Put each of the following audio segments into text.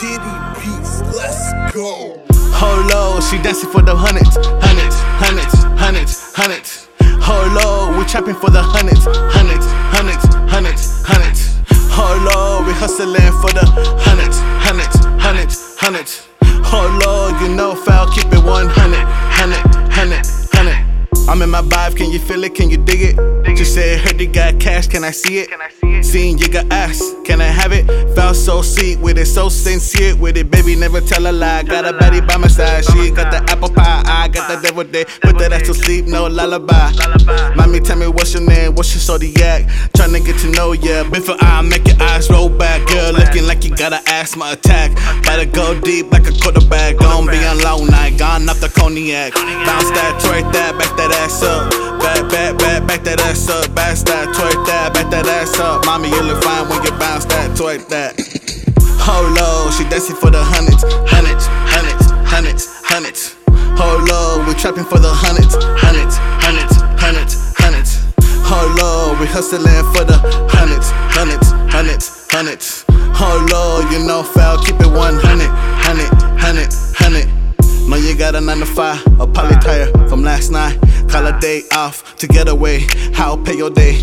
titty beats. Let's go. Hold she dancing for the hundreds, hundreds, hundreds, hundreds, hundreds. Hold low, we trapping for the hundreds, hundreds, hundreds, hundreds, hundreds. Hold low, we hustling for the hundreds, hundreds, hundreds, hundreds. Hold low, you know foul, keep it 100, 100, 100, 100. I'm in my vibe, can you feel it? Can you dig it? Said, heard you got cash, can I see it? Can I see it? Seen you got ass, can I have it? Felt so sweet with it, so sincere with it. Baby, never tell a lie. Got a baddie by my side, she got the apple pie. I got the devil day, put that ass to sleep, no lullaby. Mommy, tell me what's your name, what's your zodiac? Tryna get to know ya before I make your eyes roll back. Girl, looking like you got an asthma attack. Better go deep like a quarterback. Gon' be on long night, gone off the cognac. Bounce that, twerk that, back that ass up. Back, back, back, back that ass up. Bounce that, twerk that, back that ass up. Mommy, you look fine when you bounce that, twerk that. Hold low, she dancing for the hundreds, hundreds, hundreds, hundreds, hundreds. Hold low, we trapping for the hundreds, hundreds, hundreds, hundreds, hundreds. Hold low, we hustling for the hundreds, hundreds, hundreds, hundreds. Hold low, you know foul, keep it 100, 100, 100, 100. Know you got a 9 to 5, a poly tire from last night. Call a day off to get away. I'll pay your day.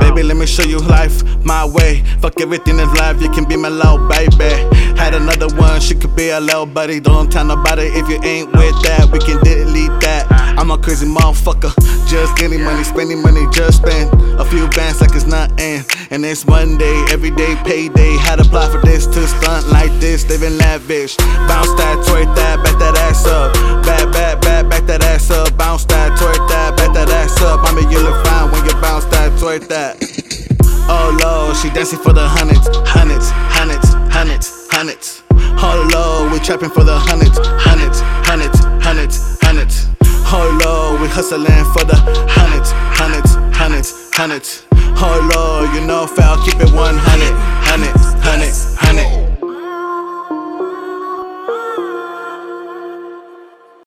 Baby, let me show you life my way. Fuck everything in life, you can be my little baby. Had another one, she could be a little buddy. Don't tell nobody if you ain't with that. We can delete that. A crazy motherfucker. Just getting money, spending money, just spend a few bands like it's nothing. And it's Monday, everyday payday. Had to apply for this to stunt like this, living lavish. Bounce that, twerk that, back that ass up. Back, back, back, back that ass up. Bounce that, twerk that, back that ass up. I mean, you look fine when you bounce that, twerk that. Oh Lord, she dancing for the hundreds, hundreds, hundreds, hundreds, hundreds. Oh Lord, we trapping for the hundreds, hundreds, hundreds, hundreds, hundreds hustling for the hundreds, hundreds, hundreds, hundreds. Oh Lord, you know if I'll keep it 100, 100, 100, 100.